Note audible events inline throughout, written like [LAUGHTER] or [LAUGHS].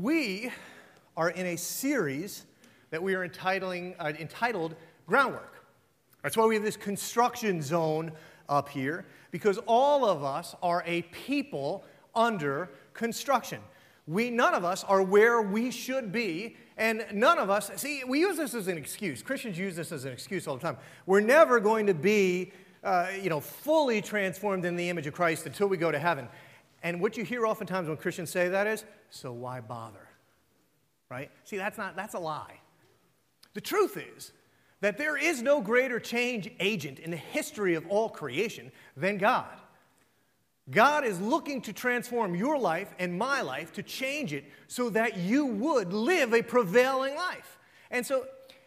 We are in a series that we are entitling, uh, entitled Groundwork. That's why we have this construction zone up here, because all of us are a people under construction. We, none of us are where we should be, and none of us, see, we use this as an excuse. Christians use this as an excuse all the time. We're never going to be, uh, you know, fully transformed in the image of Christ until we go to heaven. And what you hear oftentimes when Christians say that is, so why bother? Right? See, that's not that's a lie. The truth is that there is no greater change agent in the history of all creation than God. God is looking to transform your life and my life to change it so that you would live a prevailing life. And so,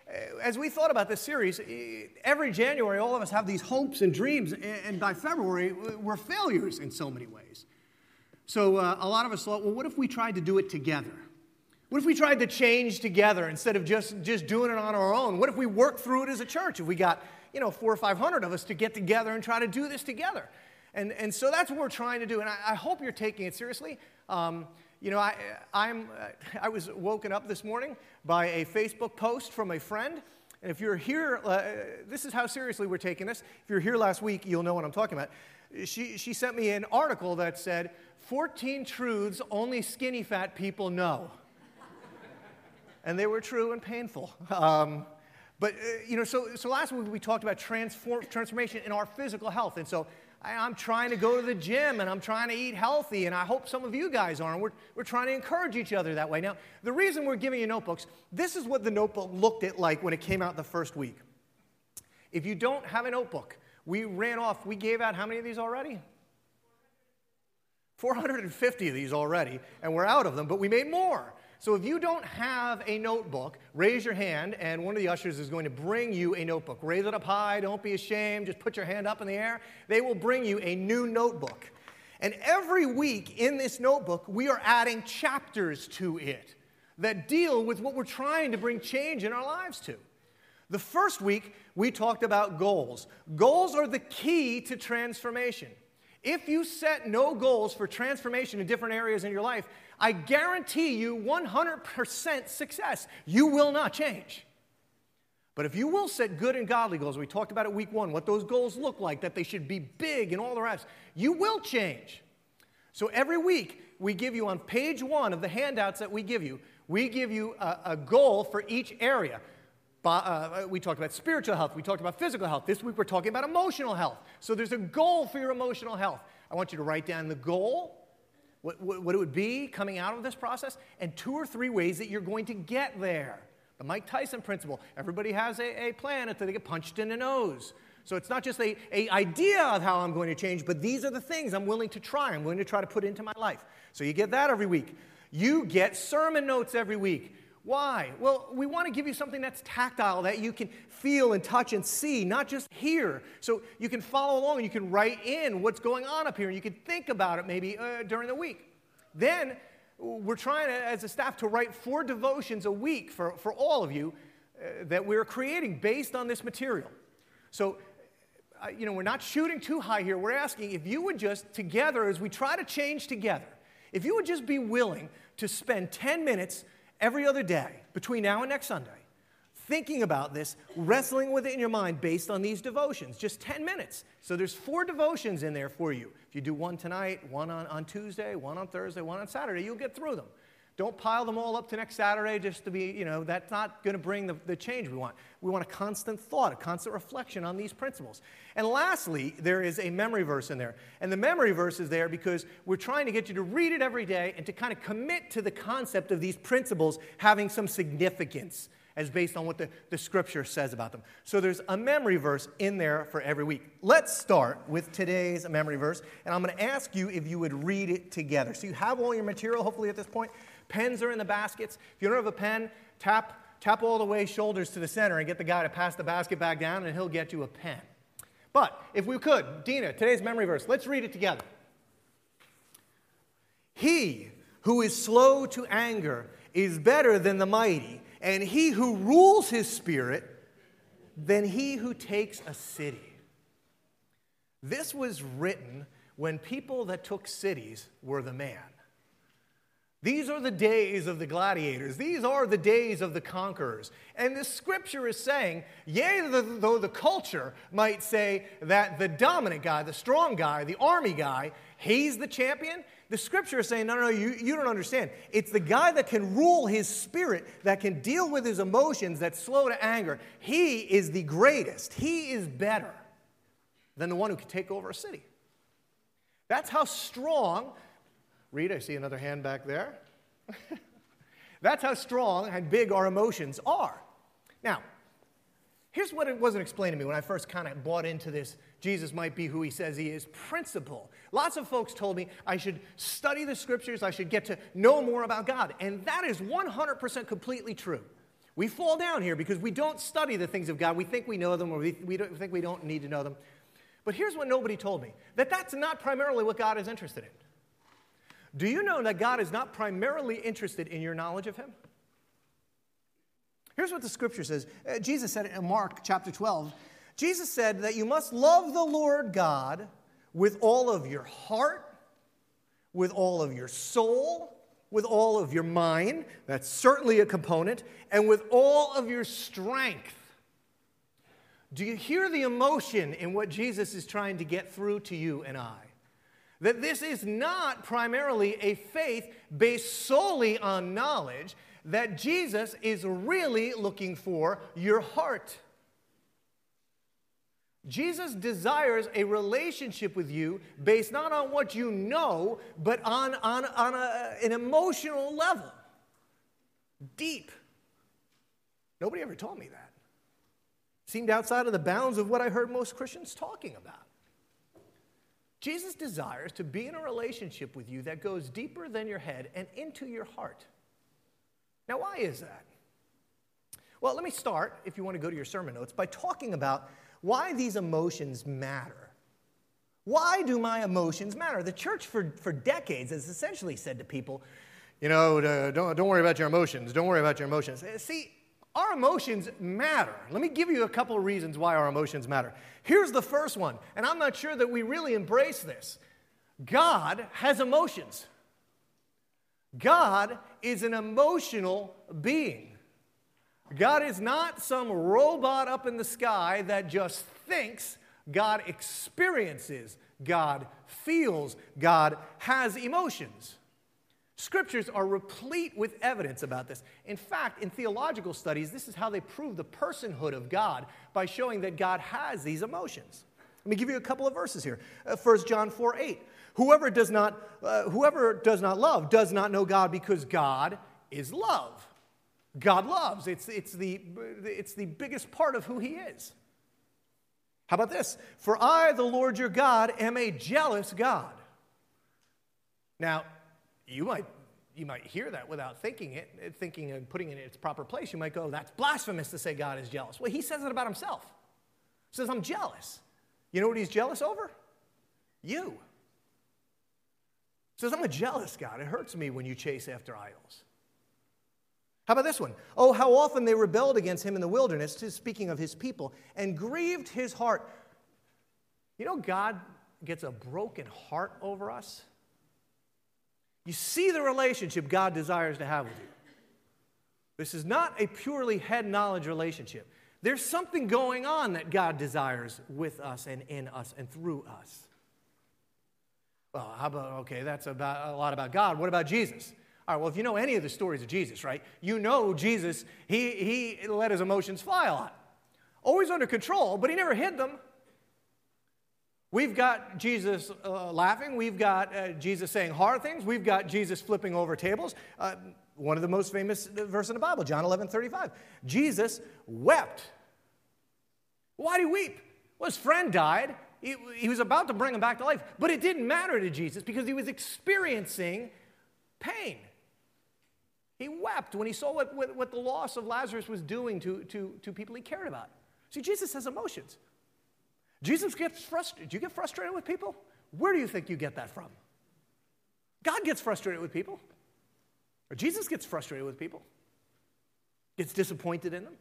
uh, as we thought about this series, eh, every January, all of us have these hopes and dreams, and by February, we're failures in so many ways. So uh, a lot of us thought, well, what if we tried to do it together? What if we tried to change together instead of just, just doing it on our own? What if we worked through it as a church? If we got, you know, four or 500 of us to get together and try to do this together? And, and so that's what we're trying to do. And I, I hope you're taking it seriously. Um, you know, I, I'm, uh, I was woken up this morning by a Facebook post from a friend. And if you're here, uh, this is how seriously we're taking this. If you're here last week, you'll know what I'm talking about. She, she sent me an article that said, 14 truths only skinny fat people know. and they were true and painful. Um, but, uh, you know, so, so last week we talked about transform, transformation in our physical health. And so I, am trying to go to the gym and I'm trying to eat healthy, and I hope some of you guys are. And we're, we're trying to encourage each other that way. Now, the reason we're giving you notebooks, this is what the notebook looked at like when it came out the first week. If you don't have a notebook, we ran off, we gave out how many of these already? 450 of these already, and we're out of them, but we made more. So if you don't have a notebook, raise your hand, and one of the ushers is going to bring you a notebook. Raise it up high, don't be ashamed, just put your hand up in the air. They will bring you a new notebook. And every week in this notebook, we are adding chapters to it that deal with what we're trying to bring change in our lives to. The first week, we talked about goals. Goals are the key to transformation. If you set no goals for transformation in different areas in your life, I guarantee you 100% success. You will not change. But if you will set good and godly goals, we talked about it week one, what those goals look like, that they should be big and all the rest, you will change. So every week, we give you on page one of the handouts that we give you, we give you a, a goal for each area. Uh, we talked about spiritual health. We talked about physical health. This week we're talking about emotional health. So there's a goal for your emotional health. I want you to write down the goal, what, what, it would be coming out of this process, and two or three ways that you're going to get there. The Mike Tyson principle. Everybody has a, a plan until they get punched in the nose. So it's not just a, a idea of how I'm going to change, but these are the things I'm willing to try. I'm willing to try to put into my life. So you get that every week. You get sermon notes every week. Why? Well, we want to give you something that's tactile, that you can feel and touch and see, not just hear. So you can follow along and you can write in what's going on up here and you can think about it maybe uh, during the week. Then we're trying to, as a staff to write four devotions a week for, for all of you uh, that we're creating based on this material. So, uh, you know, we're not shooting too high here. We're asking if you would just, together, as we try to change together, if you would just be willing to spend 10 minutes every other day between now and next Sunday, thinking about this, wrestling with it in your mind based on these devotions, just 10 minutes. So there's four devotions in there for you. If you do one tonight, one on, on Tuesday, one on Thursday, one on Saturday, you'll get through them. Don't pile them all up to next Saturday just to be, you know, that's not going to bring the, the change we want. We want a constant thought, a constant reflection on these principles. And lastly, there is a memory verse in there. And the memory verse is there because we're trying to get you to read it every day and to kind of commit to the concept of these principles having some significance as based on what the, the scripture says about them. So there's a memory verse in there for every week. Let's start with today's memory verse, and I'm going to ask you if you would read it together. So you have all your material, hopefully, at this point. Pens are in the baskets. If you don't have a pen, tap, tap all the way shoulders to the center and get the guy to pass the basket back down, and he'll get you a pen. But if we could, Dina, today's memory verse, let's read it together. He who is slow to anger is better than the mighty, and he who rules his spirit than he who takes a city. This was written when people that took cities were the man. These are the days of the gladiators. These are the days of the conquerors. And the scripture is saying, yea, though the culture might say that the dominant guy, the strong guy, the army guy, he's the champion, the scripture is saying, no, no, no, you, you don't understand. It's the guy that can rule his spirit, that can deal with his emotions, that's slow to anger. He is the greatest. He is better than the one who can take over a city. That's how strong Read, I see another hand back there. [LAUGHS] That's how strong and big our emotions are. Now, here's what it wasn't explained to me when I first kind of bought into this Jesus might be who he says he is principle. Lots of folks told me I should study the scriptures, I should get to know more about God. And that is 100% completely true. We fall down here because we don't study the things of God. We think we know them or we, we think we don't need to know them. But here's what nobody told me that that's not primarily what God is interested in. Do you know that God is not primarily interested in your knowledge of Him? Here's what the scripture says. Uh, Jesus said in Mark chapter 12. Jesus said that you must love the Lord God with all of your heart, with all of your soul, with all of your mind. That's certainly a component, and with all of your strength. Do you hear the emotion in what Jesus is trying to get through to you and I? That this is not primarily a faith based solely on knowledge, that Jesus is really looking for your heart. Jesus desires a relationship with you based not on what you know, but on, on, on a, an emotional level. Deep. Nobody ever told me that. Seemed outside of the bounds of what I heard most Christians talking about. Jesus desires to be in a relationship with you that goes deeper than your head and into your heart. Now, why is that? Well, let me start, if you want to go to your sermon notes, by talking about why these emotions matter. Why do my emotions matter? The church for, for decades has essentially said to people, you know, uh, don't, don't worry about your emotions. Don't worry about your emotions. Uh, see, our emotions matter. Let me give you a couple of reasons why our emotions matter. Here's the first one, and I'm not sure that we really embrace this God has emotions. God is an emotional being. God is not some robot up in the sky that just thinks. God experiences. God feels. God has emotions. Scriptures are replete with evidence about this. In fact, in theological studies, this is how they prove the personhood of God by showing that God has these emotions. Let me give you a couple of verses here. Uh, 1 John 4 8. Whoever does, not, uh, whoever does not love does not know God because God is love. God loves. It's, it's, the, it's the biggest part of who He is. How about this? For I, the Lord your God, am a jealous God. Now, you might, you might hear that without thinking it, eh, thinking and putting it in its proper place. You might go, that's blasphemous to say God is jealous. Well, he says it about himself. He says, I'm jealous. You know what he's jealous over? You. He says, I'm a jealous God. It hurts me when you chase after idols. How about this one? Oh, how often they rebelled against him in the wilderness, speaking of his people, and grieved his heart. You know, God gets a broken heart over us. You see the relationship God desires to have with you. This is not a purely head knowledge relationship. There's something going on that God desires with us and in us and through us. Well, how about, okay, that's about, a lot about God. What about Jesus? All right, well, if you know any of the stories of Jesus, right, you know Jesus, he, he let his emotions fly a lot. Always under control, but he never hid them. We've got Jesus uh, laughing. We've got uh, Jesus saying hard things. We've got Jesus flipping over tables. Uh, one of the most famous verses in the Bible, John 11 35. Jesus wept. Why did he weep? Well, his friend died. He, he was about to bring him back to life, but it didn't matter to Jesus because he was experiencing pain. He wept when he saw what, what, what the loss of Lazarus was doing to, to, to people he cared about. See, Jesus has emotions. Jesus gets frustrated. Do you get frustrated with people? Where do you think you get that from? God gets frustrated with people. Or Jesus gets frustrated with people, gets disappointed in them,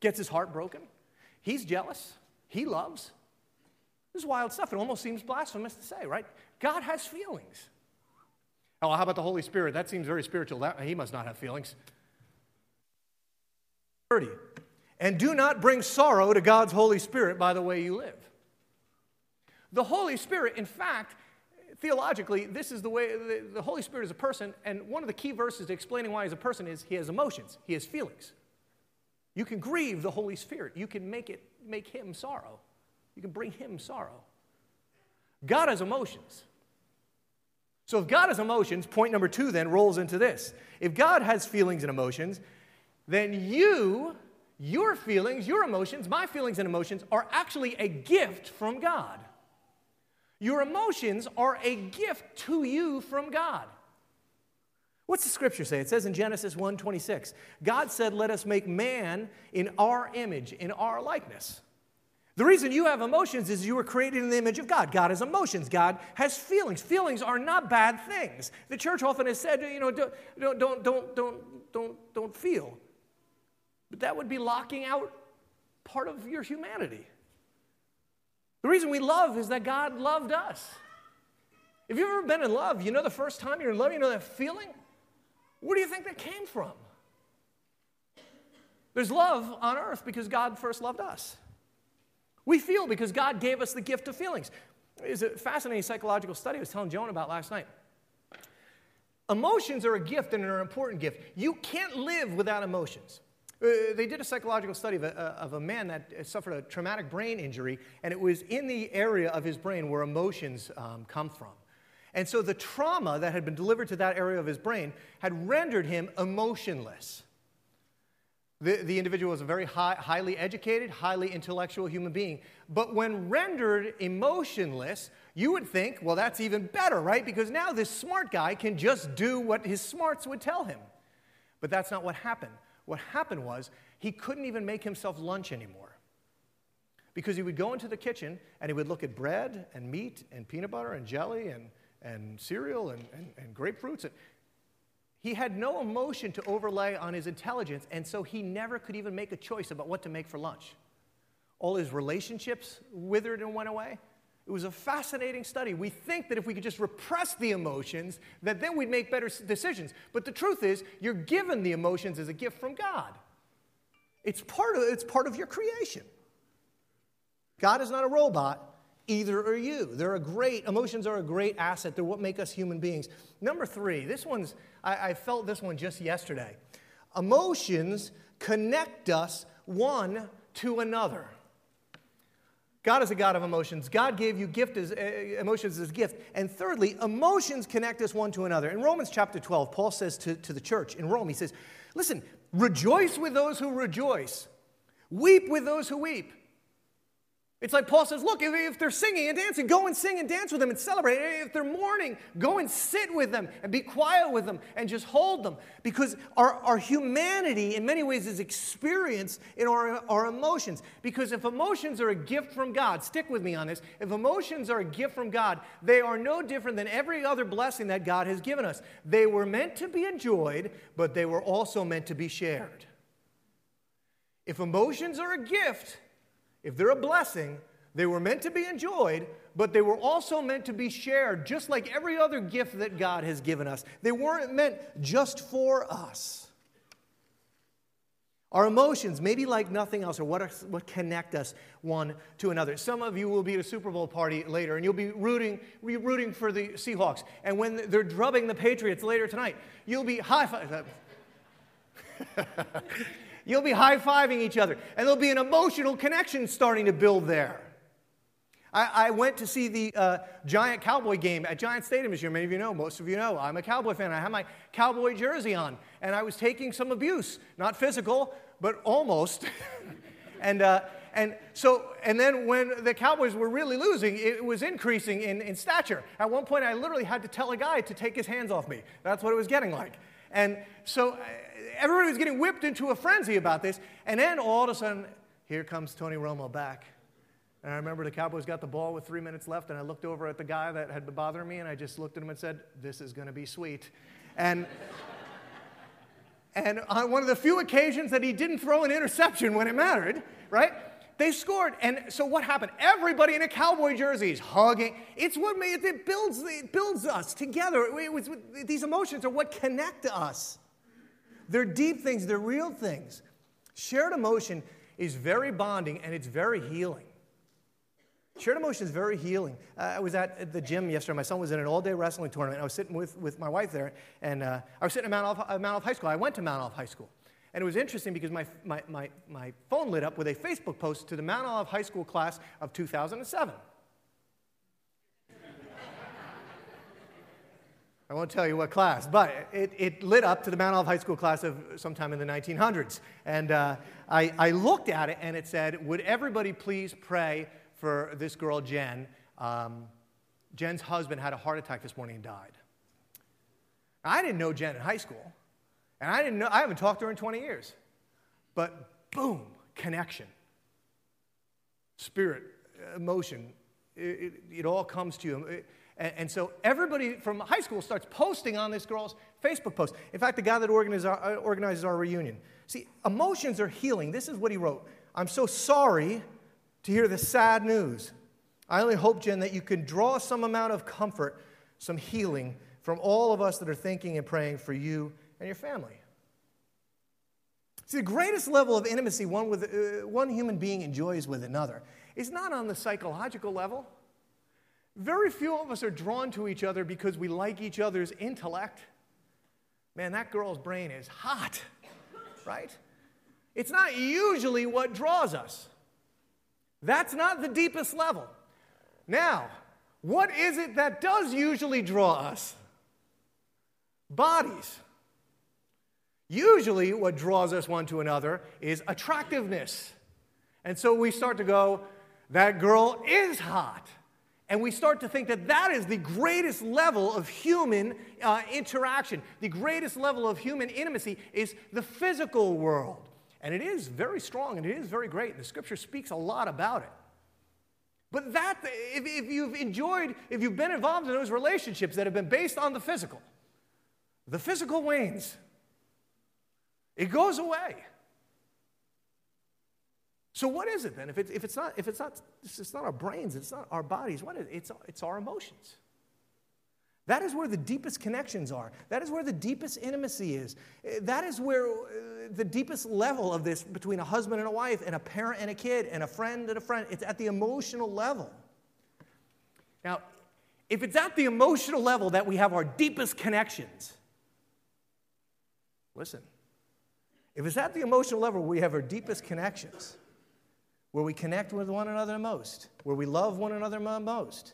gets his heart broken. He's jealous. He loves. This is wild stuff. It almost seems blasphemous to say, right? God has feelings. Oh, how about the Holy Spirit? That seems very spiritual. That, he must not have feelings. 30. And do not bring sorrow to God's Holy Spirit by the way you live. The Holy Spirit, in fact, theologically, this is the way the, the, Holy Spirit is a person, and one of the key verses to explaining why he's a person is he has emotions, he has feelings. You can grieve the Holy Spirit, you can make it make him sorrow. You can bring him sorrow. God has emotions. So if God has emotions, point number two then rolls into this. If God has feelings and emotions, then you, your feelings, your emotions, my feelings and emotions are actually a gift from God. Your emotions are a gift to you from God. What's the scripture say? It says in Genesis 1:26, God said, "Let us make man in our image, in our likeness." The reason you have emotions is you were created in the image of God. God has emotions. God has feelings. Feelings are not bad things. The church often has said, you know, don't, don't, don't, don't, don't, don't feel. But that would be locking out part of your humanity. The reason we love is that God loved us. If you've ever been in love, you know the first time you're in love, you know that feeling? Where do you think that came from? There's love on earth because God first loved us. We feel because God gave us the gift of feelings. It's a fascinating psychological study I was telling Joan about last night. Emotions are a gift and are an important gift. You can't live without emotions. Uh, they did a psychological study of a, uh, of a, man that suffered a traumatic brain injury, and it was in the area of his brain where emotions um, come from. And so the trauma that had been delivered to that area of his brain had rendered him emotionless. The, the individual was a very high, highly educated, highly intellectual human being. But when rendered emotionless, you would think, well, that's even better, right? Because now this smart guy can just do what his smarts would tell him. But that's not what happened. What happened was he couldn't even make himself lunch anymore. Because he would go into the kitchen and he would look at bread and meat and peanut butter and jelly and, and cereal and, and, and grapefruits. And he had no emotion to overlay on his intelligence, and so he never could even make a choice about what to make for lunch. All his relationships withered and went away. It was a fascinating study. We think that if we could just repress the emotions, that then we'd make better decisions. But the truth is, you're given the emotions as a gift from God. It's part of, it's part of your creation. God is not a robot, either are you. They're a great, emotions are a great asset. They're what make us human beings. Number three, this one's, I, I felt this one just yesterday. Emotions connect us one to another. God is a God of emotions. God gave you gift as, uh, emotions as a gift. And thirdly, emotions connect us one to another. In Romans chapter 12, Paul says to, to the church in Rome, he says, Listen, rejoice with those who rejoice, weep with those who weep. It's like Paul says, look, if, they're singing and dancing, go and sing and dance with them and celebrate. If they're mourning, go and sit with them and be quiet with them and just hold them. Because our, our humanity, in many ways, is experienced in our, our emotions. Because if emotions are a gift from God, stick with me on this, if emotions are a gift from God, they are no different than every other blessing that God has given us. They were meant to be enjoyed, but they were also meant to be shared. If emotions are a gift, if they're a blessing, they were meant to be enjoyed, but they were also meant to be shared, just like every other gift that God has given us. They weren't meant just for us. Our emotions, maybe like nothing else, are what, are what connect us one to another. Some of you will be at a Super Bowl party later, and you'll be rooting, be rooting for the Seahawks. And when they're drubbing the Patriots later tonight, you'll be high five. [LAUGHS] You'll be high fiving each other, and there'll be an emotional connection starting to build there. I, I went to see the uh, Giant Cowboy game at Giant Stadium this year. Many of you know, most of you know, I'm a Cowboy fan. I have my Cowboy jersey on, and I was taking some abuse, not physical, but almost. [LAUGHS] and, uh, and so, and then when the Cowboys were really losing, it was increasing in, in stature. At one point, I literally had to tell a guy to take his hands off me. That's what it was getting like. And so uh, everybody was getting whipped into a frenzy about this. And then all of a sudden, here comes Tony Romo back. And I remember the Cowboys got the ball with three minutes left, and I looked over at the guy that had been bothering me, and I just looked at him and said, This is going to be sweet. And, [LAUGHS] and on one of the few occasions that he didn't throw an interception when it mattered, right? They scored. And so what happened? Everybody in a cowboy jersey is hugging. It's what made, it builds, it builds us together. It was, these emotions are what connect us. They're deep things, they're real things. Shared emotion is very bonding and it's very healing. Shared emotion is very healing. Uh, I was at the gym yesterday. My son was in an all day wrestling tournament. I was sitting with, with my wife there, and uh, I was sitting at Mount Olive, uh, Mount Olive High School. I went to Mount Olive High School. And it was interesting because my, my, my, my phone lit up with a Facebook post to the Mount Olive High School class of 2007. I won't tell you what class, but it, it lit up to the Mount Olive High School class of sometime in the 1900s. And uh, I, I looked at it and it said, Would everybody please pray for this girl, Jen? Um, Jen's husband had a heart attack this morning and died. I didn't know Jen in high school. And I didn't know, I haven't talked to her in 20 years. But boom, connection. Spirit, emotion, it, it, it all comes to you. It, and, and, so everybody from high school starts posting on this girl's Facebook post. In fact, the guy that organizes our, uh, organizes our reunion. See, emotions are healing. This is what he wrote I'm so sorry to hear the sad news. I only hope, Jen, that you can draw some amount of comfort, some healing from all of us that are thinking and praying for you and your family. See, the greatest level of intimacy one, with, uh, one human being enjoys with another is not on the psychological level. Very few of us are drawn to each other because we like each other's intellect. Man, that girl's brain is hot, right? It's not usually what draws us. That's not the deepest level. Now, what is it that does usually draw us? Bodies. Usually, what draws us one to another is attractiveness. And so we start to go, that girl is hot. And we start to think that that is the greatest level of human uh, interaction. The greatest level of human intimacy is the physical world. And it is very strong and it is very great. The scripture speaks a lot about it. But that, if, if you've enjoyed, if you've been involved in those relationships that have been based on the physical, the physical wanes. It goes away. So what is it then? If it's, if it's not if it's not it's not our brains, it's not our bodies. What is it? It's it's our emotions. That is where the deepest connections are. That is where the deepest intimacy is. That is where uh, the deepest level of this between a husband and a wife, and a parent and a kid, and a friend and a friend. It's at the emotional level. Now, if it's at the emotional level that we have our deepest connections, listen, if it's at the emotional level where we have our deepest connections, where we connect with one another most, where we love one another most,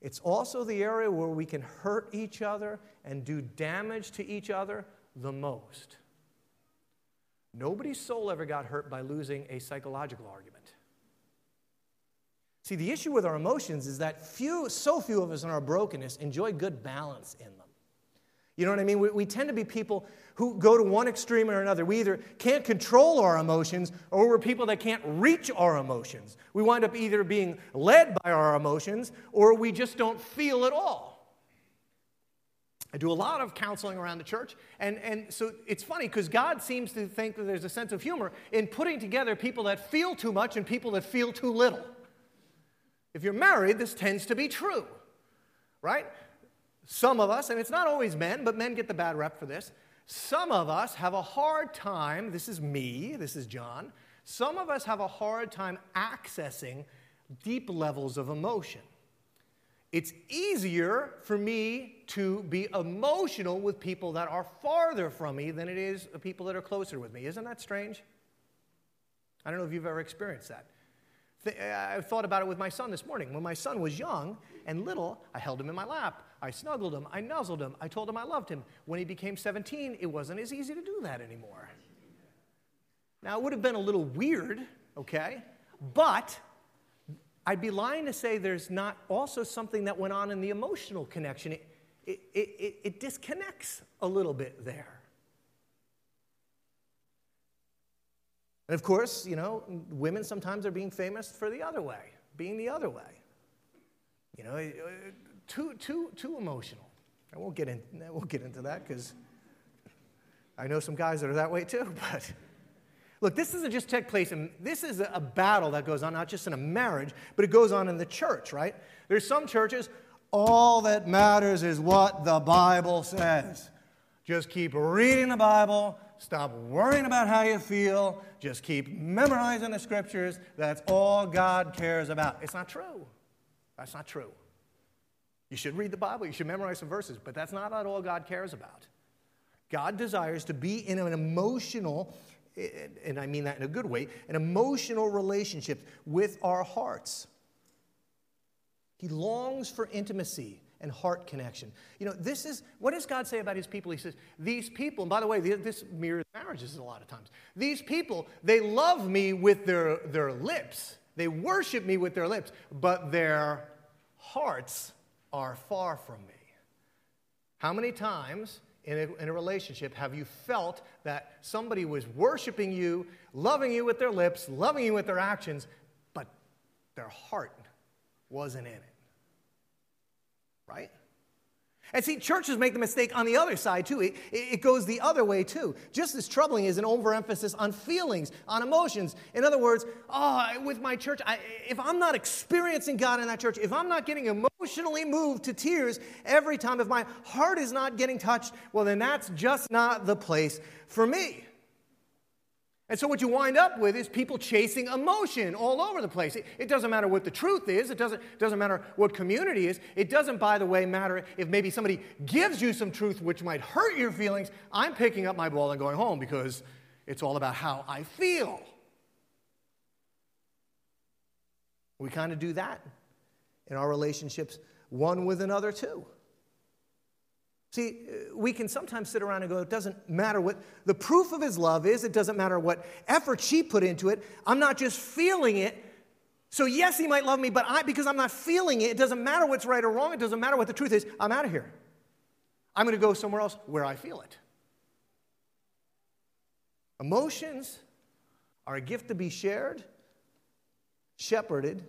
it's also the area where we can hurt each other and do damage to each other the most. Nobody's soul ever got hurt by losing a psychological argument. See, the issue with our emotions is that few, so few of us in our brokenness enjoy good balance in them. You know what I mean? We, we, tend to be people who go to one extreme or another. We either can't control our emotions or we're people that can't reach our emotions. We wind up either being led by our emotions or we just don't feel at all. I do a lot of counseling around the church, and, and so it's funny because God seems to think that there's a sense of humor in putting together people that feel too much and people that feel too little. If you're married, this tends to be true, right? Some of us, and it's not always men, but men get the bad rep for this. Some of us have a hard time, this is me, this is John. Some of us have a hard time accessing deep levels of emotion. It's easier for me to be emotional with people that are farther from me than it is people that are closer with me. Isn't that strange? I don't know if you've ever experienced that. I thought about it with my son this morning. When my son was young and little, I held him in my lap. I snuggled him. I nuzzled him. I told him I loved him. When he became 17, it wasn't as easy to do that anymore. Now, it would have been a little weird, okay? But I'd be lying to say there's not also something that went on in the emotional connection. It, it, it, it disconnects a little bit there. And of course, you know, women sometimes are being famous for the other way, being the other way. You know, too, too, too emotional. I won't get, in, I won't get into that because I know some guys that are that way too. [LAUGHS] But, Look, this doesn't just take place, and this is a battle that goes on not just in a marriage, but it goes on in the church, right? There's some churches, all that matters is what the Bible says. Just keep reading the Bible, stop worrying about how you feel, just keep memorizing the scriptures. That's all God cares about. It's not true. That's not true. You should read the Bible, you should memorize some verses, but that's not at all God cares about. God desires to be in an emotional eh, and I mean that in a good way, an emotional relationship with our hearts. He longs for intimacy and heart connection. You know, this is what does God say about his people? He says, These people, and by the way, this mirrors marriages a lot of times. These people, they love me with their, their lips, they worship me with their lips, but their hearts are far from me. How many times in a, in a, relationship have you felt that somebody was worshiping you, loving you with their lips, loving you with their actions, but their heart wasn't in it? Right? And see, churches make the mistake on the other side too. It, it, goes the other way too. Just as troubling is an overemphasis on feelings, on emotions. In other words, oh, with my church, I, if I'm not experiencing God in that church, if I'm not getting emotionally moved to tears every time, if my heart is not getting touched, well, then that's just not the place for me. And so, what you wind up with is people chasing emotion all over the place. It, it, doesn't matter what the truth is, it doesn't, doesn't matter what community is. It doesn't, by the way, matter if maybe somebody gives you some truth which might hurt your feelings. I'm picking up my ball and going home because it's all about how I feel. We kind of do that in our relationships, one with another, too. See, we can sometimes sit around and go, it doesn't matter what the proof of his love is, it doesn't matter what effort she put into it. I'm not just feeling it. So, yes, he might love me, but I, because I'm not feeling it, it doesn't matter what's right or wrong, it doesn't matter what the truth is, I'm out of here. I'm going to go somewhere else where I feel it. Emotions are a gift to be shared, shepherded,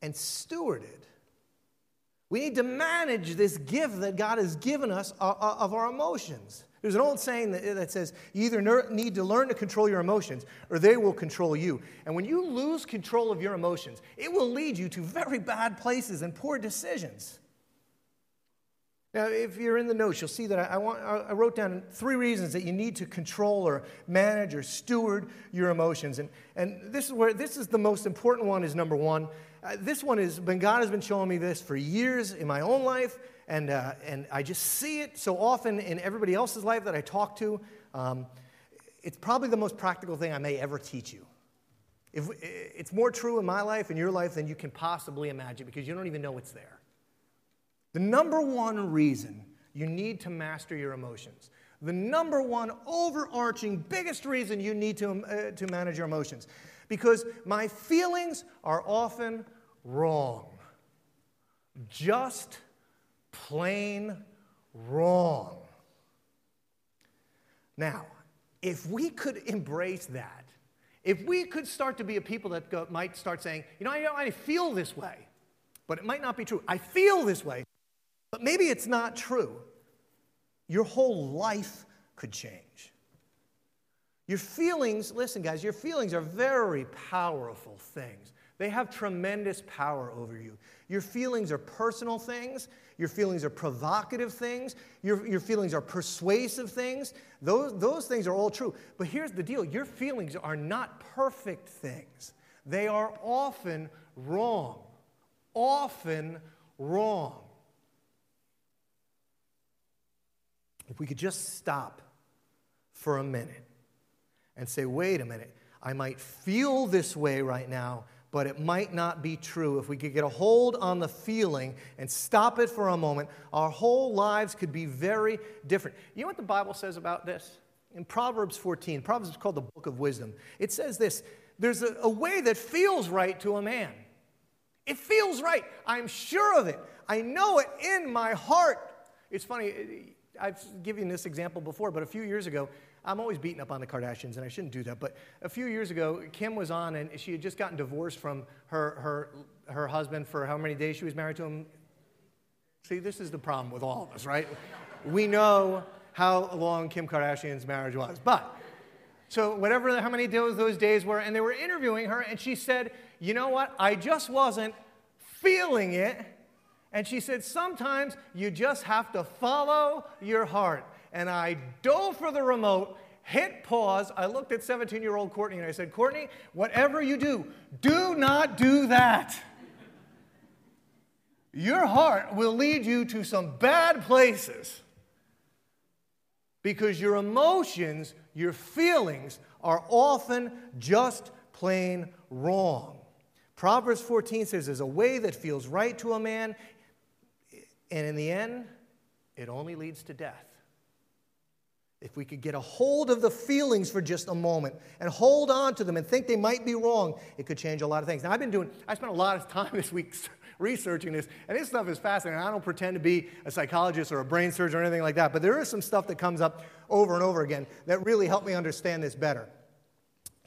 and stewarded. We need to manage this gift that God has given us uh, uh, of our emotions. There's an old saying that, says, you either need to learn to control your emotions or they will control you. And when you lose control of your emotions, it will lead you to very bad places and poor decisions. Now, if you're in the notes, you'll see that I, want, I wrote down three reasons that you need to control or manage or steward your emotions. And, and this, is where, this is the most important one is number one. Uh, this one has been, God has been showing me this for years in my own life, and, uh, and I just see it so often in everybody else's life that I talk to. Um, it's probably the most practical thing I may ever teach you. If, it's more true in my life and your life than you can possibly imagine because you don't even know it's there. The number one reason you need to master your emotions, the number one overarching, biggest reason you need to, uh, to manage your emotions because my feelings are often wrong. Just plain wrong. Now, if we could embrace that, if we could start to be a people that go, might start saying, you know, I, I feel this way, but it might not be true. I feel this way, but maybe it's not true. Your whole life could change. Your feelings, listen, guys, your feelings are very powerful things. They have tremendous power over you. Your feelings are personal things. Your feelings are provocative things. Your, your feelings are persuasive things. Those, those things are all true. But here's the deal your feelings are not perfect things, they are often wrong. Often wrong. If we could just stop for a minute and say, wait a minute, I might feel this way right now, but it might not be true. If we could get a hold on the feeling and stop it for a moment, our whole lives could be very different. You know what the Bible says about this? In Proverbs 14, Proverbs is called the book of wisdom. It says this there's a, a way that feels right to a man. It feels right. I'm sure of it. I know it in my heart. It's funny, I've given this example before, but a few years ago, I'm always beating up on the Kardashians, and I shouldn't do that. But a few years ago, Kim was on, and she had just gotten divorced from her, her, her husband for how many days she was married to him? See, this is the problem with all of us, right? we know how long Kim Kardashian's marriage was. But So, whatever, how many days those days were, and they were interviewing her, and she said, You know what? I just wasn't feeling it. And she said, Sometimes you just have to follow your heart. And I dove for the remote, hit pause. I looked at 17 year old Courtney and I said, Courtney, whatever you do, do not do that. Your heart will lead you to some bad places because your emotions, your feelings are often just plain wrong. Proverbs 14 says, There's a way that feels right to a man, and in the end, it only leads to death. If we could get a hold of the feelings for just a moment and hold on to them and think they might be wrong, it could change a lot of things. Now, I've been doing, I spent a lot of time [LAUGHS] this week researching this, and this stuff is fascinating. I don't pretend to be a psychologist or a brain surgeon or anything like that, but there is some stuff that comes up over and over again that really helped me understand this better.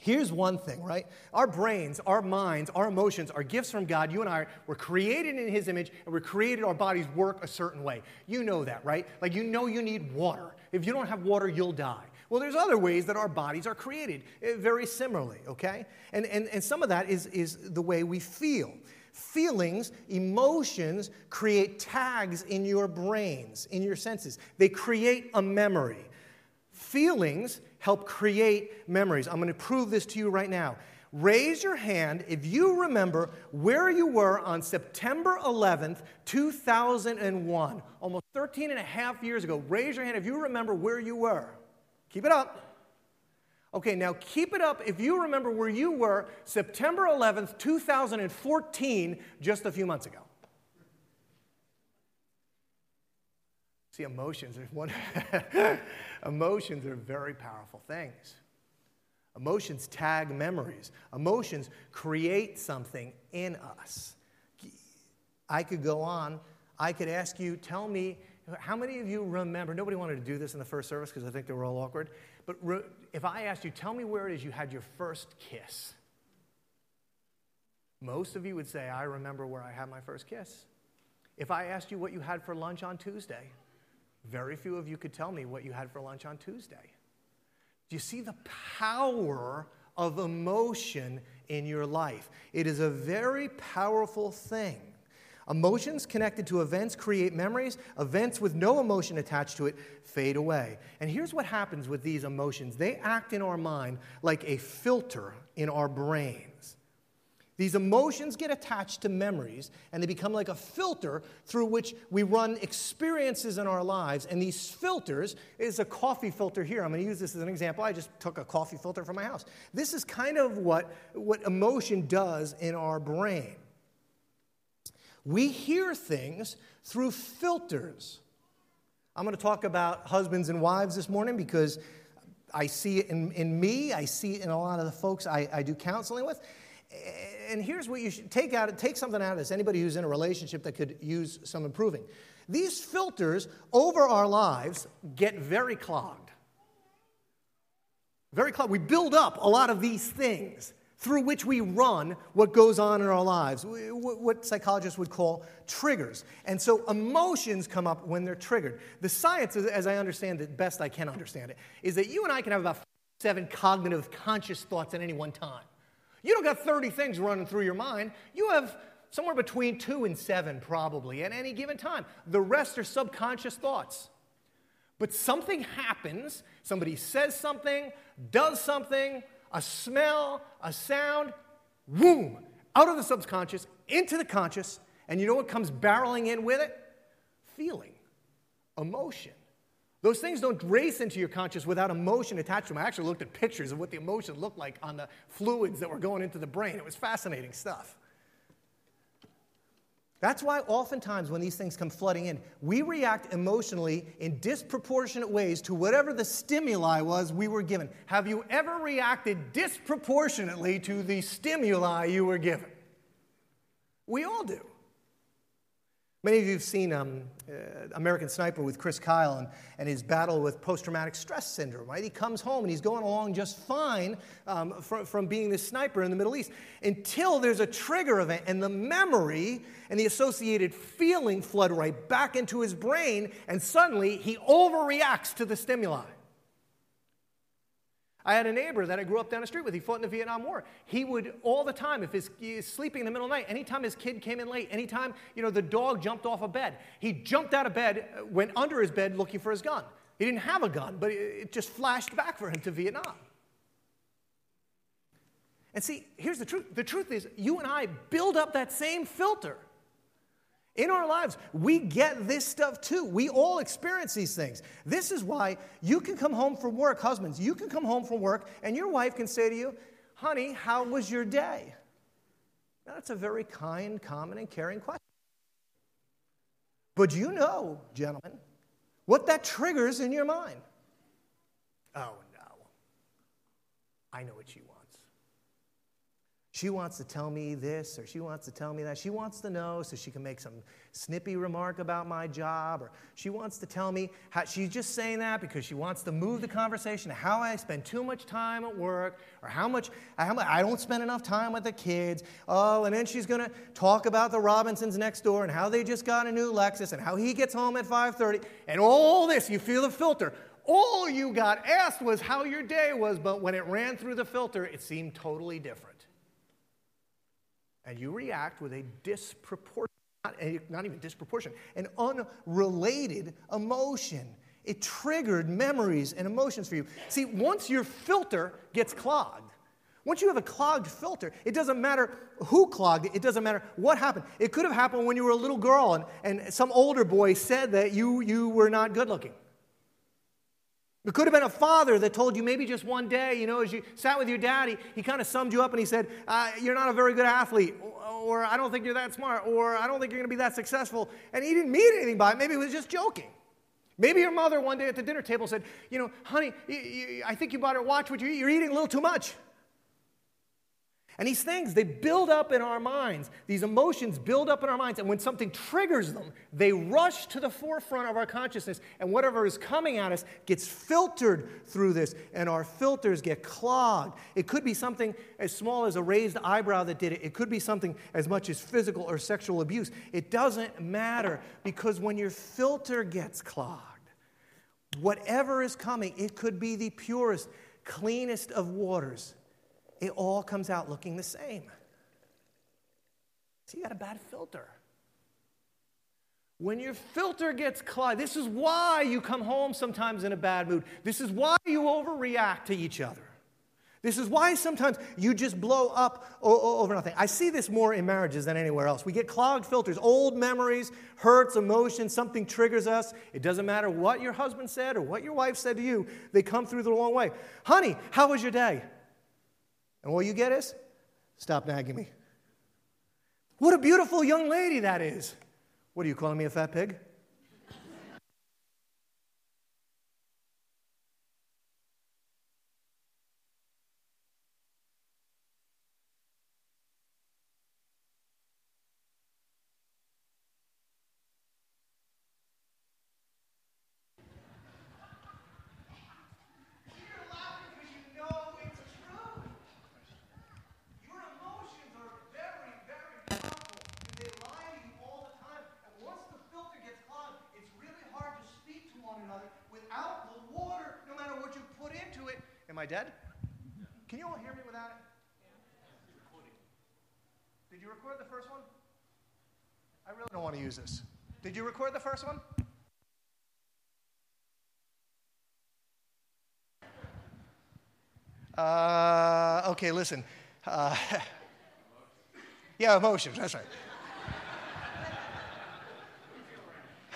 Here's one thing, right? Our brains, our minds, our emotions are gifts from God. You and I were created in His image, and we're created, our bodies work a certain way. You know that, right? Like you know you need water. If you don't have water, you'll die. Well, there's other ways that our bodies are created eh, very similarly, okay? And, and, and some of that is, is the way we feel. Feelings, emotions create tags in your brains, in your senses. They create a memory. Feelings help create memories. I'm going to prove this to you right now. Raise your hand if you remember where you were on September 11th, 2001, almost 13 and a half years ago. Raise your hand if you remember where you were. Keep it up. Okay, now keep it up if you remember where you were September 11th, 2014, just a few months ago. See, emotions are [LAUGHS] emotions are very powerful things. Emotions tag memories. Emotions create something in us. I could go on. I could ask you, tell me, how many of you remember? Nobody wanted to do this in the first service because I think they were all awkward. But re, if I asked you, tell me where it is you had your first kiss. Most of you would say, I remember where I had my first kiss. If I asked you what you had for lunch on Tuesday, very few of you could tell me what you had for lunch on Tuesday. Do you see the power of emotion in your life? It is a very powerful thing. Emotions connected to events create memories. Events with no emotion attached to it fade away. And here's what happens with these emotions they act in our mind like a filter in our brains. These emotions get attached to memories and they become like a filter through which we run experiences in our lives. And these filters is a coffee filter here. I'm going to use this as an example. I just took a coffee filter from my house. This is kind of what, what emotion does in our brain. We hear things through filters. I'm going to talk about husbands and wives this morning because I see it in, in me, I see it in a lot of the folks I, I do counseling with and here's what you should take out take something out of this anybody who's in a relationship that could use some improving. These filters over our lives get very clogged. Very clogged. We build up a lot of these things through which we run what goes on in our lives what psychologists would call triggers. And so emotions come up when they're triggered. The science as i understand it best i can understand it is that you and i can have about seven cognitive conscious thoughts at any one time you don't got 30 things running through your mind. You have somewhere between two and seven, probably, at any given time. The rest are subconscious thoughts. But something happens, somebody says something, does something, a smell, a sound, boom, out of the subconscious, into the conscious, and you know what comes barreling in with it? Feeling, emotion. Those things don't race into your conscious without emotion attached to them. I actually looked at pictures of what the emotion looked like on the fluids that were going into the brain. It was fascinating stuff. That's why oftentimes when these things come flooding in, we react emotionally in disproportionate ways to whatever the stimuli was we were given. Have you ever reacted disproportionately to the stimuli you were given? We all do. Many of you have seen um, uh, American Sniper with Chris Kyle and, and his battle with post traumatic stress syndrome, right? He comes home and he's going along just fine um, from, from being this sniper in the Middle East until there's a trigger event and the memory and the associated feeling flood right back into his brain, and suddenly he overreacts to the stimuli. I had a neighbor that I grew up down the street with. He fought in the Vietnam War. He would all the time, if his he's sleeping in the middle of the night, anytime his kid came in late, anytime you know the dog jumped off a bed, he jumped out of bed, uh, went under his bed looking for his gun. He didn't have a gun, but it just flashed back for him to Vietnam. And see, here's the truth. The truth is, you and I build up that same filter. In our lives, we get this stuff too. We all experience these things. This is why you can come home from work, husbands, you can come home from work and your wife can say to you, Honey, how was your day? Now, that's a very kind, common, and caring question. But you know, gentlemen, what that triggers in your mind. Oh, no. I know what you want. She wants to tell me this or she wants to tell me that. She wants to know so she can make some snippy remark about my job or she wants to tell me how she's just saying that because she wants to move the conversation to how I spend too much time at work or how much, how much I don't spend enough time with the kids. Oh, and then she's going to talk about the Robinsons next door and how they just got a new Lexus and how he gets home at 5:30 and all this you feel the filter. All you got asked was how your day was, but when it ran through the filter, it seemed totally different and you react with a disproportionate, not even disproportionate, an unrelated emotion. It triggered memories and emotions for you. See, once your filter gets clogged, once you have a clogged filter, it doesn't matter who clogged it, it doesn't matter what happened. It could have happened when you were a little girl and, and some older boy said that you, you were not good looking. It could have been a father that told you maybe just one day, you know, as you sat with your daddy, he kind of summed you up and he said, uh, You're not a very good athlete, or, I don't think you're that smart, or I don't think you're going to be that successful. And he didn't mean anything by it. Maybe he was just joking. Maybe your mother one day at the dinner table said, You know, honey, I think you better watch what you eat. You're eating a little too much. And these things, they build up in our minds. These emotions build up in our minds. And when something triggers them, they rush to the forefront of our consciousness. And whatever is coming at us gets filtered through this. And our filters get clogged. It could be something as small as a raised eyebrow that did it, it could be something as much as physical or sexual abuse. It doesn't matter because when your filter gets clogged, whatever is coming, it could be the purest, cleanest of waters it all comes out looking the same. So you got a bad filter. When your filter gets clogged, this is why you come home sometimes in a bad mood. This is why you overreact to each other. This is why sometimes you just blow up over nothing. I see this more in marriages than anywhere else. We get clogged filters, old memories, hurts, emotions, something triggers us. It doesn't matter what your husband said or what your wife said to you, they come through the wrong way. Honey, how was your day? And what you get is, stop nagging me. What a beautiful young lady that is. What are you calling me a fat pig? Am I dead? Can you all hear me without it? Did you record the first one? I this. Did you record the first one? Uh, okay, listen. Uh, [LAUGHS] yeah, emotions, that's right.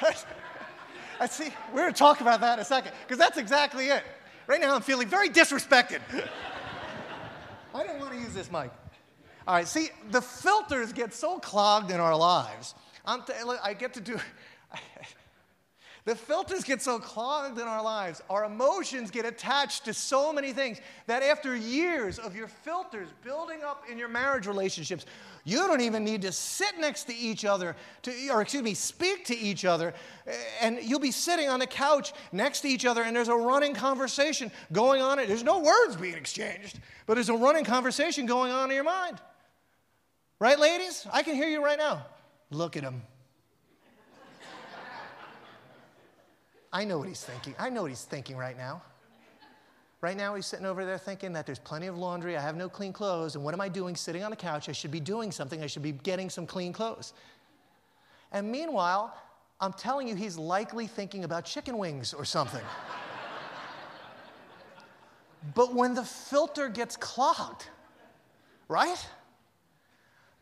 [LAUGHS] I see. We're going to talk about that in a second, because that's exactly it. Right now, I'm feeling very disrespected. [LAUGHS] I don't want to use this mic. All right, see, the filters get so clogged in our lives. T- i get to do. [LAUGHS] the filters get so clogged in our lives. Our emotions get attached to so many things that after years of your filters building up in your marriage relationships, you don't even need to sit next to each other, to, or excuse me, speak to each other. Eh, and you'll be sitting on the couch next to each other, and there's a running conversation going on. There's no words being exchanged, but there's a running conversation going on in your mind. Right, ladies? I can hear you right now. Look at him. I know what he's thinking. I know what he's thinking right now. Right now, he's sitting over there thinking that there's plenty of laundry, I have no clean clothes, and what am I doing sitting on the couch? I should be doing something, I should be getting some clean clothes. And meanwhile, I'm telling you, he's likely thinking about chicken wings or something. [LAUGHS] but when the filter gets clogged, right?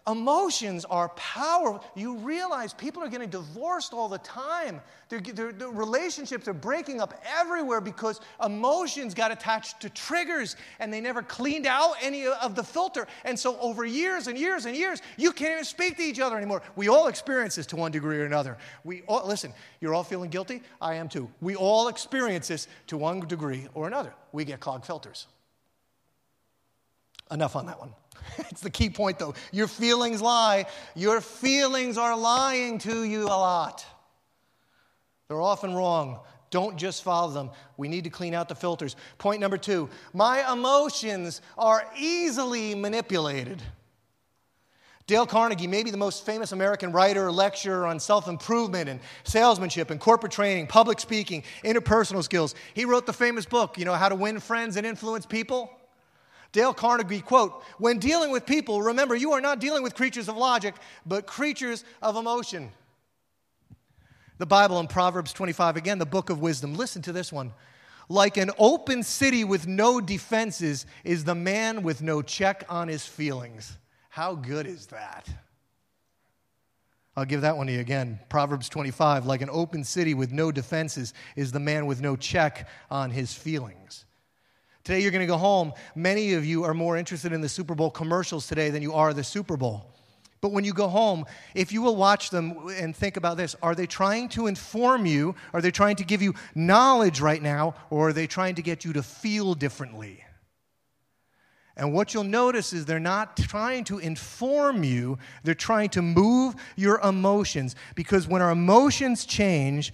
Emotions are powerful. You realize people are getting divorced all the time. Their, relationships are breaking up everywhere because emotions got attached to triggers and they never cleaned out any of the filter. And so, over years and years and years, you can't even speak to each other anymore. We all experience this to one degree or another. We all, listen, you're all feeling guilty? I am too. We all experience this to one degree or another. We get clogged filters. Enough on that one. [LAUGHS] it's the key point, though. Your feelings lie. Your feelings are lying to you a lot. They're often wrong. Don't just follow them. We need to clean out the filters. Point number two my emotions are easily manipulated. Dale Carnegie, maybe the most famous American writer, lecturer on self improvement and salesmanship and corporate training, public speaking, interpersonal skills. He wrote the famous book, you know, How to Win Friends and Influence People. Dale Carnegie, quote, when dealing with people, remember you are not dealing with creatures of logic, but creatures of emotion. The Bible in Proverbs 25, again, the book of wisdom. Listen to this one. Like an open city with no defenses is the man with no check on his feelings. How good is that? I'll give that one to you again. Proverbs 25, like an open city with no defenses is the man with no check on his feelings. Today you're going to go home. Many of you are more interested in the Super Bowl commercials today than you are the Super Bowl. But when you go home, if you will watch them and think about this, are they trying to inform you? Are they trying to give you knowledge right now? Or are they trying to get you to feel differently? And what you'll notice is they're not trying to inform you, they're trying to move your emotions. Because when our emotions change,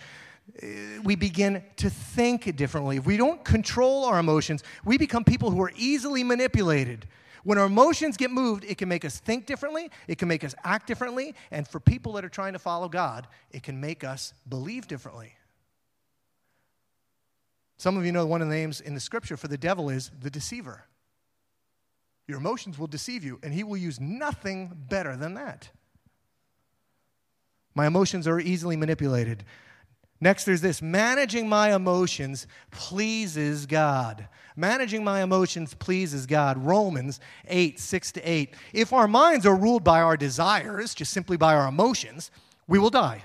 Uh, we begin to think differently. If we don't control our emotions, we become people who are easily manipulated. When our emotions get moved, it can make us think differently, it can make us act differently, and for people that are trying to follow God, it can make us believe differently. Some of you know one of the names in the scripture for the devil is the deceiver. Your emotions will deceive you, and he will use nothing better than that. My emotions are easily manipulated. Next, there's this managing my emotions pleases God. Managing my emotions pleases God. Romans 8, 6 to 8. If our minds are ruled by our desires, just simply by our emotions, we will die.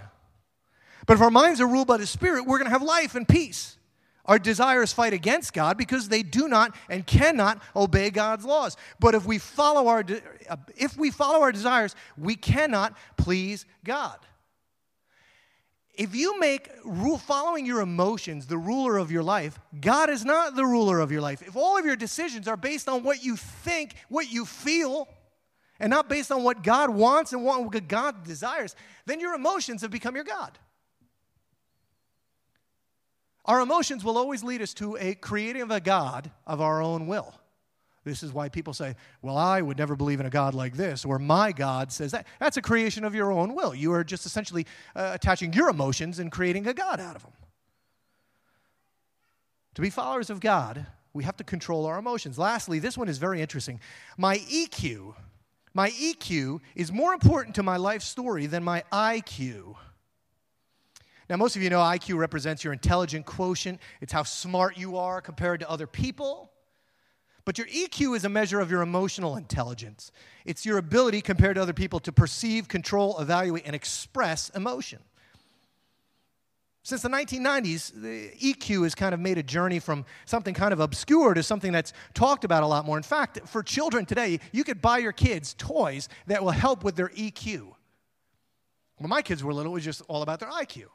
But if our minds are ruled by the Spirit, we're going to have life and peace. Our desires fight against God because they do not and cannot obey God's laws. But if we follow our, de- uh, if we follow our desires, we cannot please God if you make following your emotions the ruler of your life, God is not the ruler of your life. If all of your decisions are based on what you think, what you feel, and not based on what God wants and what God desires, then your emotions have become your God. Our emotions will always lead us to a creating of a God of our own will. This is why people say, well, I would never believe in a God like this, or my God says that. That's a creation of your own will. You are just essentially uh, attaching your emotions and creating a God out of them. To be followers of God, we have to control our emotions. Lastly, this one is very interesting. My EQ, my EQ is more important to my life story than my IQ. Now, most of you know IQ represents your intelligent quotient. It's how smart you are compared to other people. But your EQ is a measure of your emotional intelligence. It's your ability compared to other people to perceive, control, evaluate, and express emotion. Since the 1990s, the EQ has kind of made a journey from something kind of obscure to something that's talked about a lot more. In fact, for children today, you could buy your kids toys that will help with their EQ. When my kids were little, it was just all about their IQ.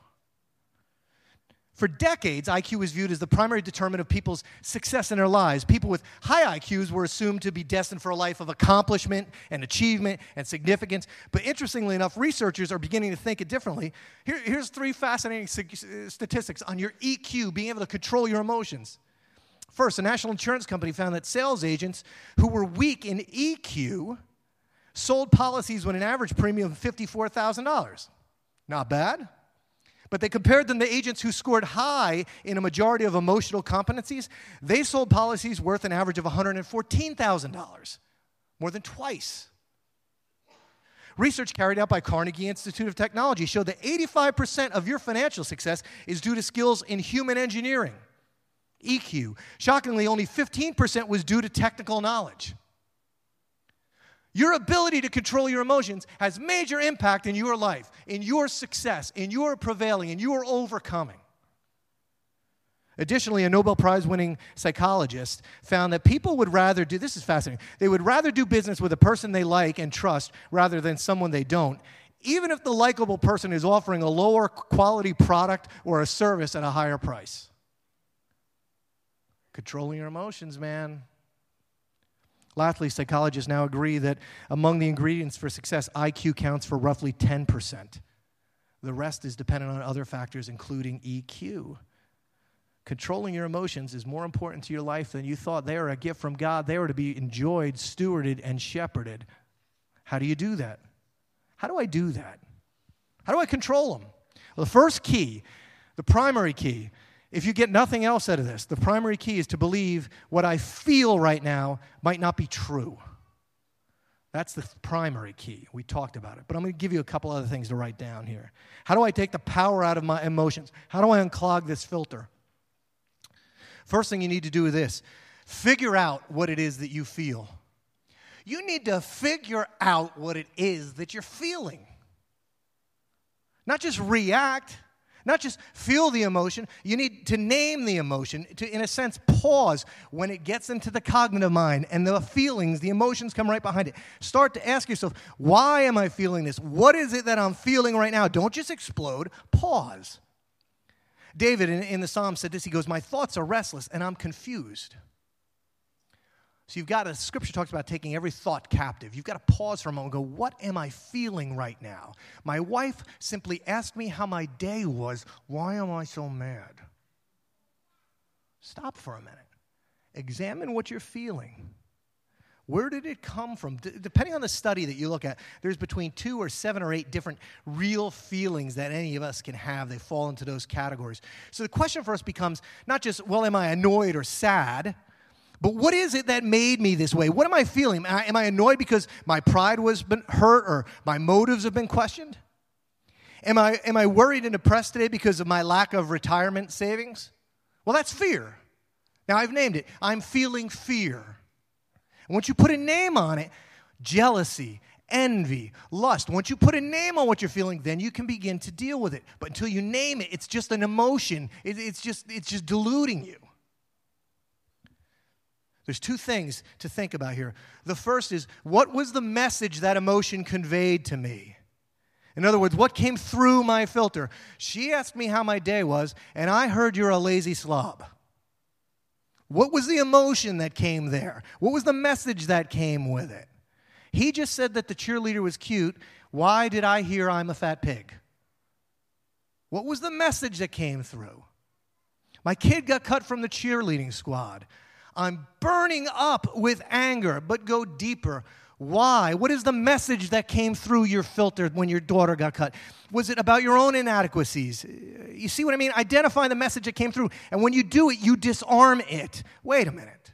For decades, IQ was viewed as the primary determinant of people's success in their lives. People with high IQs were assumed to be destined for a life of accomplishment and achievement and significance. But interestingly enough, researchers are beginning to think it differently. Here, here's three fascinating statistics on your EQ, being able to control your emotions. First, a national insurance company found that sales agents who were weak in EQ sold policies with an average premium of $54,000. Not bad. But they compared them to agents who scored high in a majority of emotional competencies. They sold policies worth an average of $114,000, more than twice. Research carried out by Carnegie Institute of Technology showed that 85% of your financial success is due to skills in human engineering, EQ. Shockingly, only 15% was due to technical knowledge. Your ability to control your emotions has major impact in your life, in your success, in your prevailing, in your overcoming. Additionally, a Nobel Prize winning psychologist found that people would rather do this is fascinating. They would rather do business with a person they like and trust rather than someone they don't, even if the likable person is offering a lower quality product or a service at a higher price. Controlling your emotions, man. Lastly, psychologists now agree that among the ingredients for success, IQ counts for roughly 10%. The rest is dependent on other factors, including EQ. Controlling your emotions is more important to your life than you thought. They are a gift from God. They are to be enjoyed, stewarded, and shepherded. How do you do that? How do I do that? How do I control them? Well, the first key, the primary key, if you get nothing else out of this, the primary key is to believe what I feel right now might not be true. That's the primary key. We talked about it. But I'm going to give you a couple other things to write down here. How do I take the power out of my emotions? How do I unclog this filter? First thing you need to do is this figure out what it is that you feel. You need to figure out what it is that you're feeling. Not just react. Not just feel the emotion, you need to name the emotion, to, in a sense, pause when it gets into the cognitive mind and the feelings, the emotions come right behind it. Start to ask yourself, why am I feeling this? What is it that I'm feeling right now? Don't just explode, pause. David in, in the Psalm said this He goes, My thoughts are restless and I'm confused. So you've got a scripture talks about taking every thought captive. You've got to pause for a moment and go, What am I feeling right now? My wife simply asked me how my day was. Why am I so mad? Stop for a minute. Examine what you're feeling. Where did it come from? D- depending on the study that you look at, there's between two or seven or eight different real feelings that any of us can have. They fall into those categories. So the question for us becomes not just, well, am I annoyed or sad? But what is it that made me this way? What am I feeling? Am I, am I annoyed because my pride was been hurt or my motives have been questioned? Am I, am I worried and depressed today because of my lack of retirement savings? Well, that's fear. Now, I've named it. I'm feeling fear. And once you put a name on it, jealousy, envy, lust, once you put a name on what you're feeling, then you can begin to deal with it. But until you name it, it's just an emotion. It, it's, just, it's just deluding you. There's two things to think about here. The first is what was the message that emotion conveyed to me? In other words, what came through my filter? She asked me how my day was, and I heard you're a lazy slob. What was the emotion that came there? What was the message that came with it? He just said that the cheerleader was cute. Why did I hear I'm a fat pig? What was the message that came through? My kid got cut from the cheerleading squad. I'm burning up with anger, but go deeper. Why? What is the message that came through your filter when your daughter got cut? Was it about your own inadequacies? You see what I mean? Identify the message that came through. And when you do it, you disarm it. Wait a minute.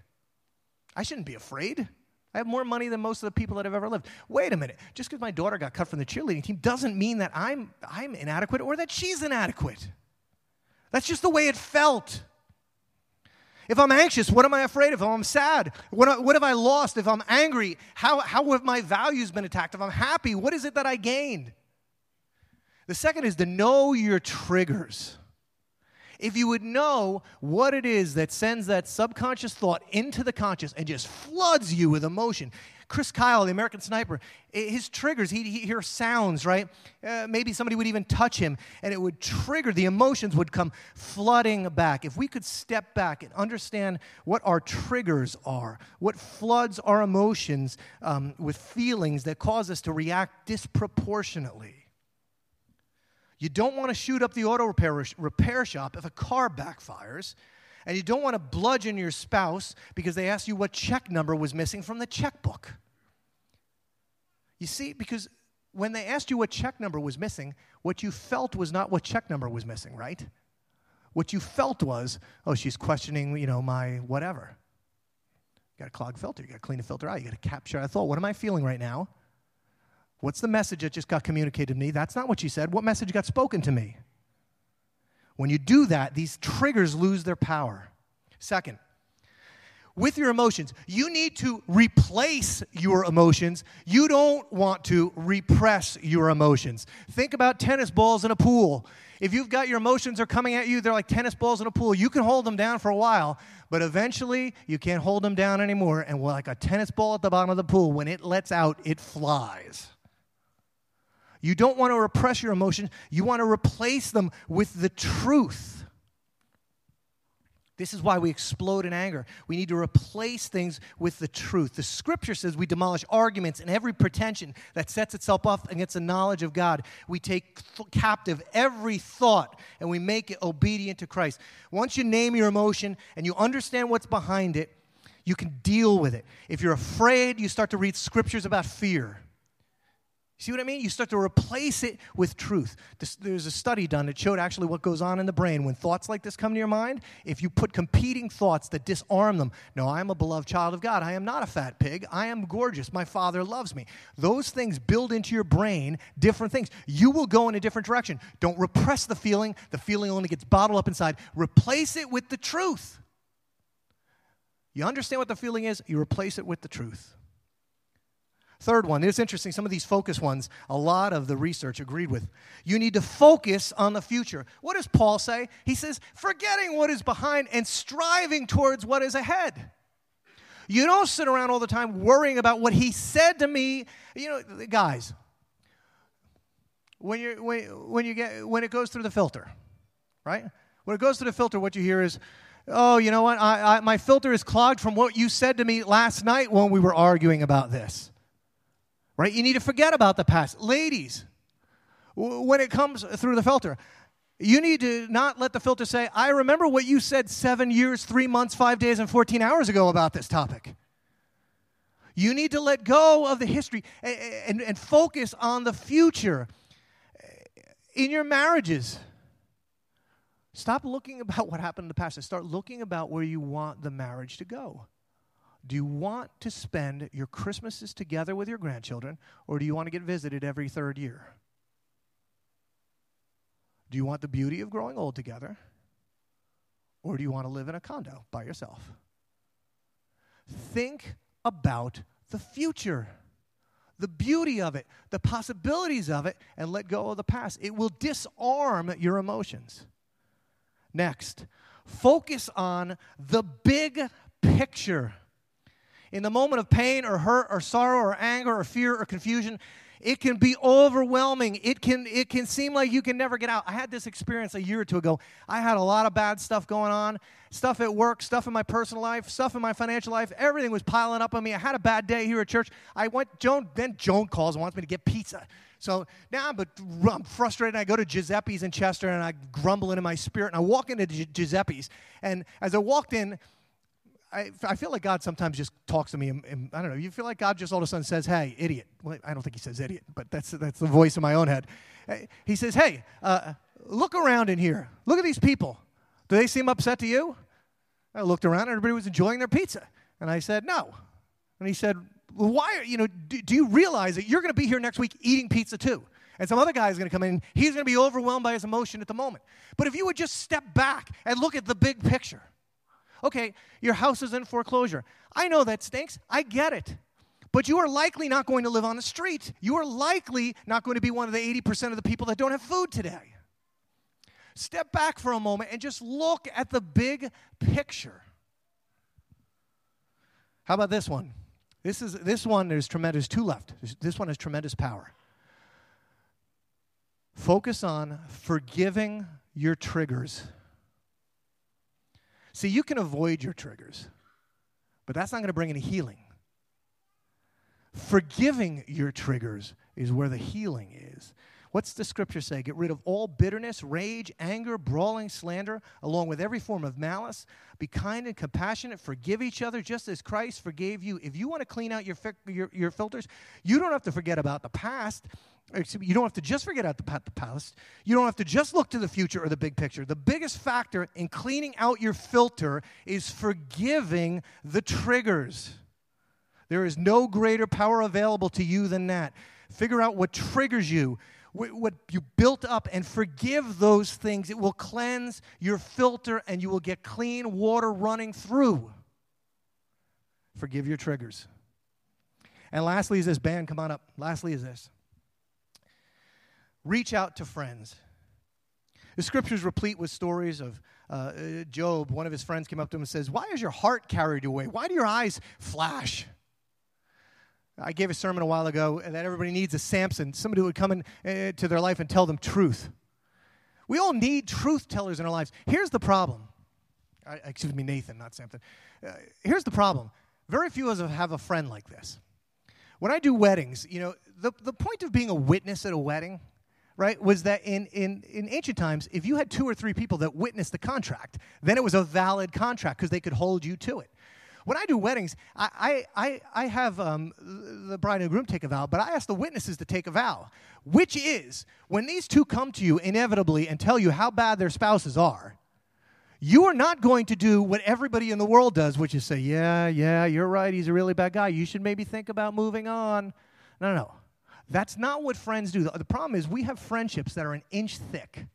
I shouldn't be afraid. I have more money than most of the people that have ever lived. Wait a minute. Just because my daughter got cut from the cheerleading team doesn't mean that I'm, I'm inadequate or that she's inadequate. That's just the way it felt. If I'm anxious, what am I afraid of? If I'm sad, what, what have I lost? If I'm angry, how, how have my values been attacked? If I'm happy, what is it that I gained? The second is to know your triggers. If you would know what it is that sends that subconscious thought into the conscious and just floods you with emotion, Chris Kyle, the American sniper, his triggers, he'd, he'd hear sounds, right? Uh, maybe somebody would even touch him, and it would trigger, the emotions would come flooding back. If we could step back and understand what our triggers are, what floods our emotions um, with feelings that cause us to react disproportionately. You don't want to shoot up the auto repair, repair shop if a car backfires and you don't want to bludgeon your spouse because they ask you what check number was missing from the checkbook. You see, because when they asked you what check number was missing, what you felt was not what check number was missing, right? What you felt was, oh, she's questioning, you know, my whatever. You got a clogged filter. You got to clean the filter out. You got to capture a thought. What am I feeling right now? What's the message that just got communicated to me? That's not what she said. What message got spoken to me? When you do that, these triggers lose their power. Second, with your emotions, you need to replace your emotions. You don't want to repress your emotions. Think about tennis balls in a pool. If you've got your emotions are coming at you, they're like tennis balls in a pool. You can hold them down for a while, but eventually you can't hold them down anymore. And like a tennis ball at the bottom of the pool, when it lets out, it flies. You don't want to repress your emotions, you want to replace them with the truth. This is why we explode in anger. We need to replace things with the truth. The scripture says we demolish arguments and every pretension that sets itself up against the knowledge of God. We take th- captive every thought and we make it obedient to Christ. Once you name your emotion and you understand what's behind it, you can deal with it. If you're afraid, you start to read scriptures about fear. See what I mean? You start to replace it with truth. This, there's a study done that showed actually what goes on in the brain when thoughts like this come to your mind. If you put competing thoughts that disarm them, no, I am a beloved child of God. I am not a fat pig. I am gorgeous. My father loves me. Those things build into your brain different things. You will go in a different direction. Don't repress the feeling, the feeling only gets bottled up inside. Replace it with the truth. You understand what the feeling is, you replace it with the truth. Third one, it's interesting, some of these focus ones, a lot of the research agreed with. You need to focus on the future. What does Paul say? He says, forgetting what is behind and striving towards what is ahead. You don't sit around all the time worrying about what he said to me. You know, guys, when, you when, when, you get, when it goes through the filter, right? When it goes through the filter, what you hear is, oh, you know what? I, I, my filter is clogged from what you said to me last night when we were arguing about this right? You need to forget about the past. Ladies, when it comes through the filter, you need to not let the filter say, I remember what you said seven years, three months, five days, and 14 hours ago about this topic. You need to let go of the history and, and, and focus on the future in your marriages. Stop looking about [LAUGHS] what happened in the past and start looking about where you want the marriage to go. Do you want to spend your Christmases together with your grandchildren, or do you want to get visited every third year? Do you want the beauty of growing old together, or do you want to live in a condo by yourself? Think about the future, the beauty of it, the possibilities of it, and let go of the past. It will disarm your emotions. Next, focus on the big picture. In the moment of pain or hurt or sorrow or anger or fear or confusion, it can be overwhelming. It can, it can seem like you can never get out. I had this experience a year or two ago. I had a lot of bad stuff going on stuff at work, stuff in my personal life, stuff in my financial life. Everything was piling up on me. I had a bad day here at church. I went, Joan, then Joan calls and wants me to get pizza. So now I'm, I'm frustrated. I go to Giuseppe's in Chester and I grumble in my spirit. And I walk into Giuseppe's. And as I walked in, I, I feel like God sometimes just talks to me. And, and, I don't know. You feel like God just all of a sudden says, "Hey, idiot." Well, I don't think He says idiot, but that's that's the voice in my own head. He says, "Hey, uh, look around in here. Look at these people. Do they seem upset to you?" I looked around. Everybody was enjoying their pizza, and I said, "No." And he said, "Why? Are, you know, do, do you realize that you're going to be here next week eating pizza too?" And some other guy is going to come in. He's going to be overwhelmed by his emotion at the moment. But if you would just step back and look at the big picture Okay, your house is in foreclosure. I know that stinks. I get it. But you are likely not going to live on the street. You are likely not going to be one of the 80% of the people that don't have food today. Step back for a moment and just look at the big picture. How about this one? This is this one there's tremendous two left. This one has tremendous power. Focus on forgiving your triggers. See, you can avoid your triggers, but that's not going to bring any healing. Forgiving your triggers is where the healing is. What's the scripture say? Get rid of all bitterness, rage, anger, brawling, slander, along with every form of malice. Be kind and compassionate. Forgive each other just as Christ forgave you. If you want to clean out your, fi- your, your filters, you don't have to forget about the past. You don't have to just forget about the past. You don't have to just look to the future or the big picture. The biggest factor in cleaning out your filter is forgiving the triggers. There is no greater power available to you than that. Figure out what triggers you what you built up and forgive those things. It will cleanse your filter and you will get clean water running through. Forgive your triggers. And lastly is this band, come on up. Lastly is this reach out to friends. The scriptures replete with stories of uh, Job. One of his friends came up to him and says, Why is your heart carried away? Why do your eyes flash? I gave a sermon a while ago that everybody needs a Samson, somebody who would come into uh, their life and tell them truth. We all need truth tellers in our lives. Here's the problem. I, excuse me, Nathan, not Samson. Uh, here's the problem. Very few of us have a friend like this. When I do weddings, you know, the, the point of being a witness at a wedding, right, was that in, in, in ancient times, if you had two or three people that witnessed the contract, then it was a valid contract because they could hold you to it. When I do weddings, I, I, I have um, the bride and groom take a vow, but I ask the witnesses to take a vow, which is when these two come to you inevitably and tell you how bad their spouses are, you are not going to do what everybody in the world does, which is say, Yeah, yeah, you're right. He's a really bad guy. You should maybe think about moving on. No, no, no. That's not what friends do. The problem is we have friendships that are an inch thick,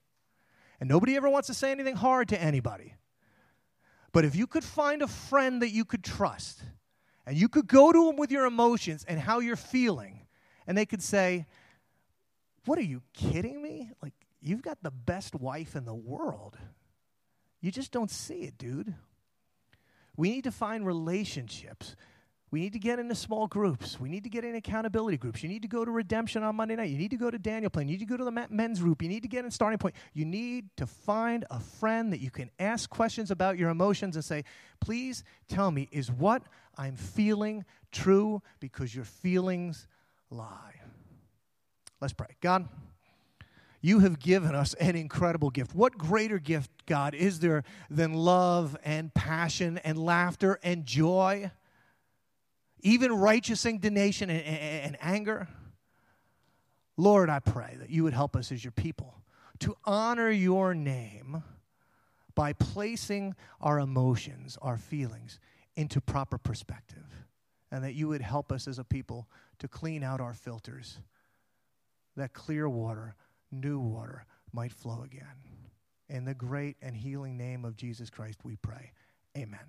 and nobody ever wants to say anything hard to anybody. But if you could find a friend that you could trust, and you could go to them with your emotions and how you're feeling, and they could say, What are you kidding me? Like, you've got the best wife in the world. You just don't see it, dude. We need to find relationships we need to get into small groups. We need to get in accountability groups. You need to go to redemption on Monday night. You need to go to Daniel Plan. You need to go to the men's group. You need to get in starting point. You need to find a friend that you can ask questions about your emotions and say, please tell me, is what I'm feeling true? Because your feelings lie. Let's pray. God, you have given us an incredible gift. What greater gift, God, is there than love and passion and laughter and joy? Even righteous indignation and, and, and anger. Lord, I pray that you would help us as your people to honor your name by placing our emotions, our feelings, into proper perspective. And that you would help us as a people to clean out our filters, that clear water, new water might flow again. In the great and healing name of Jesus Christ, we pray. Amen.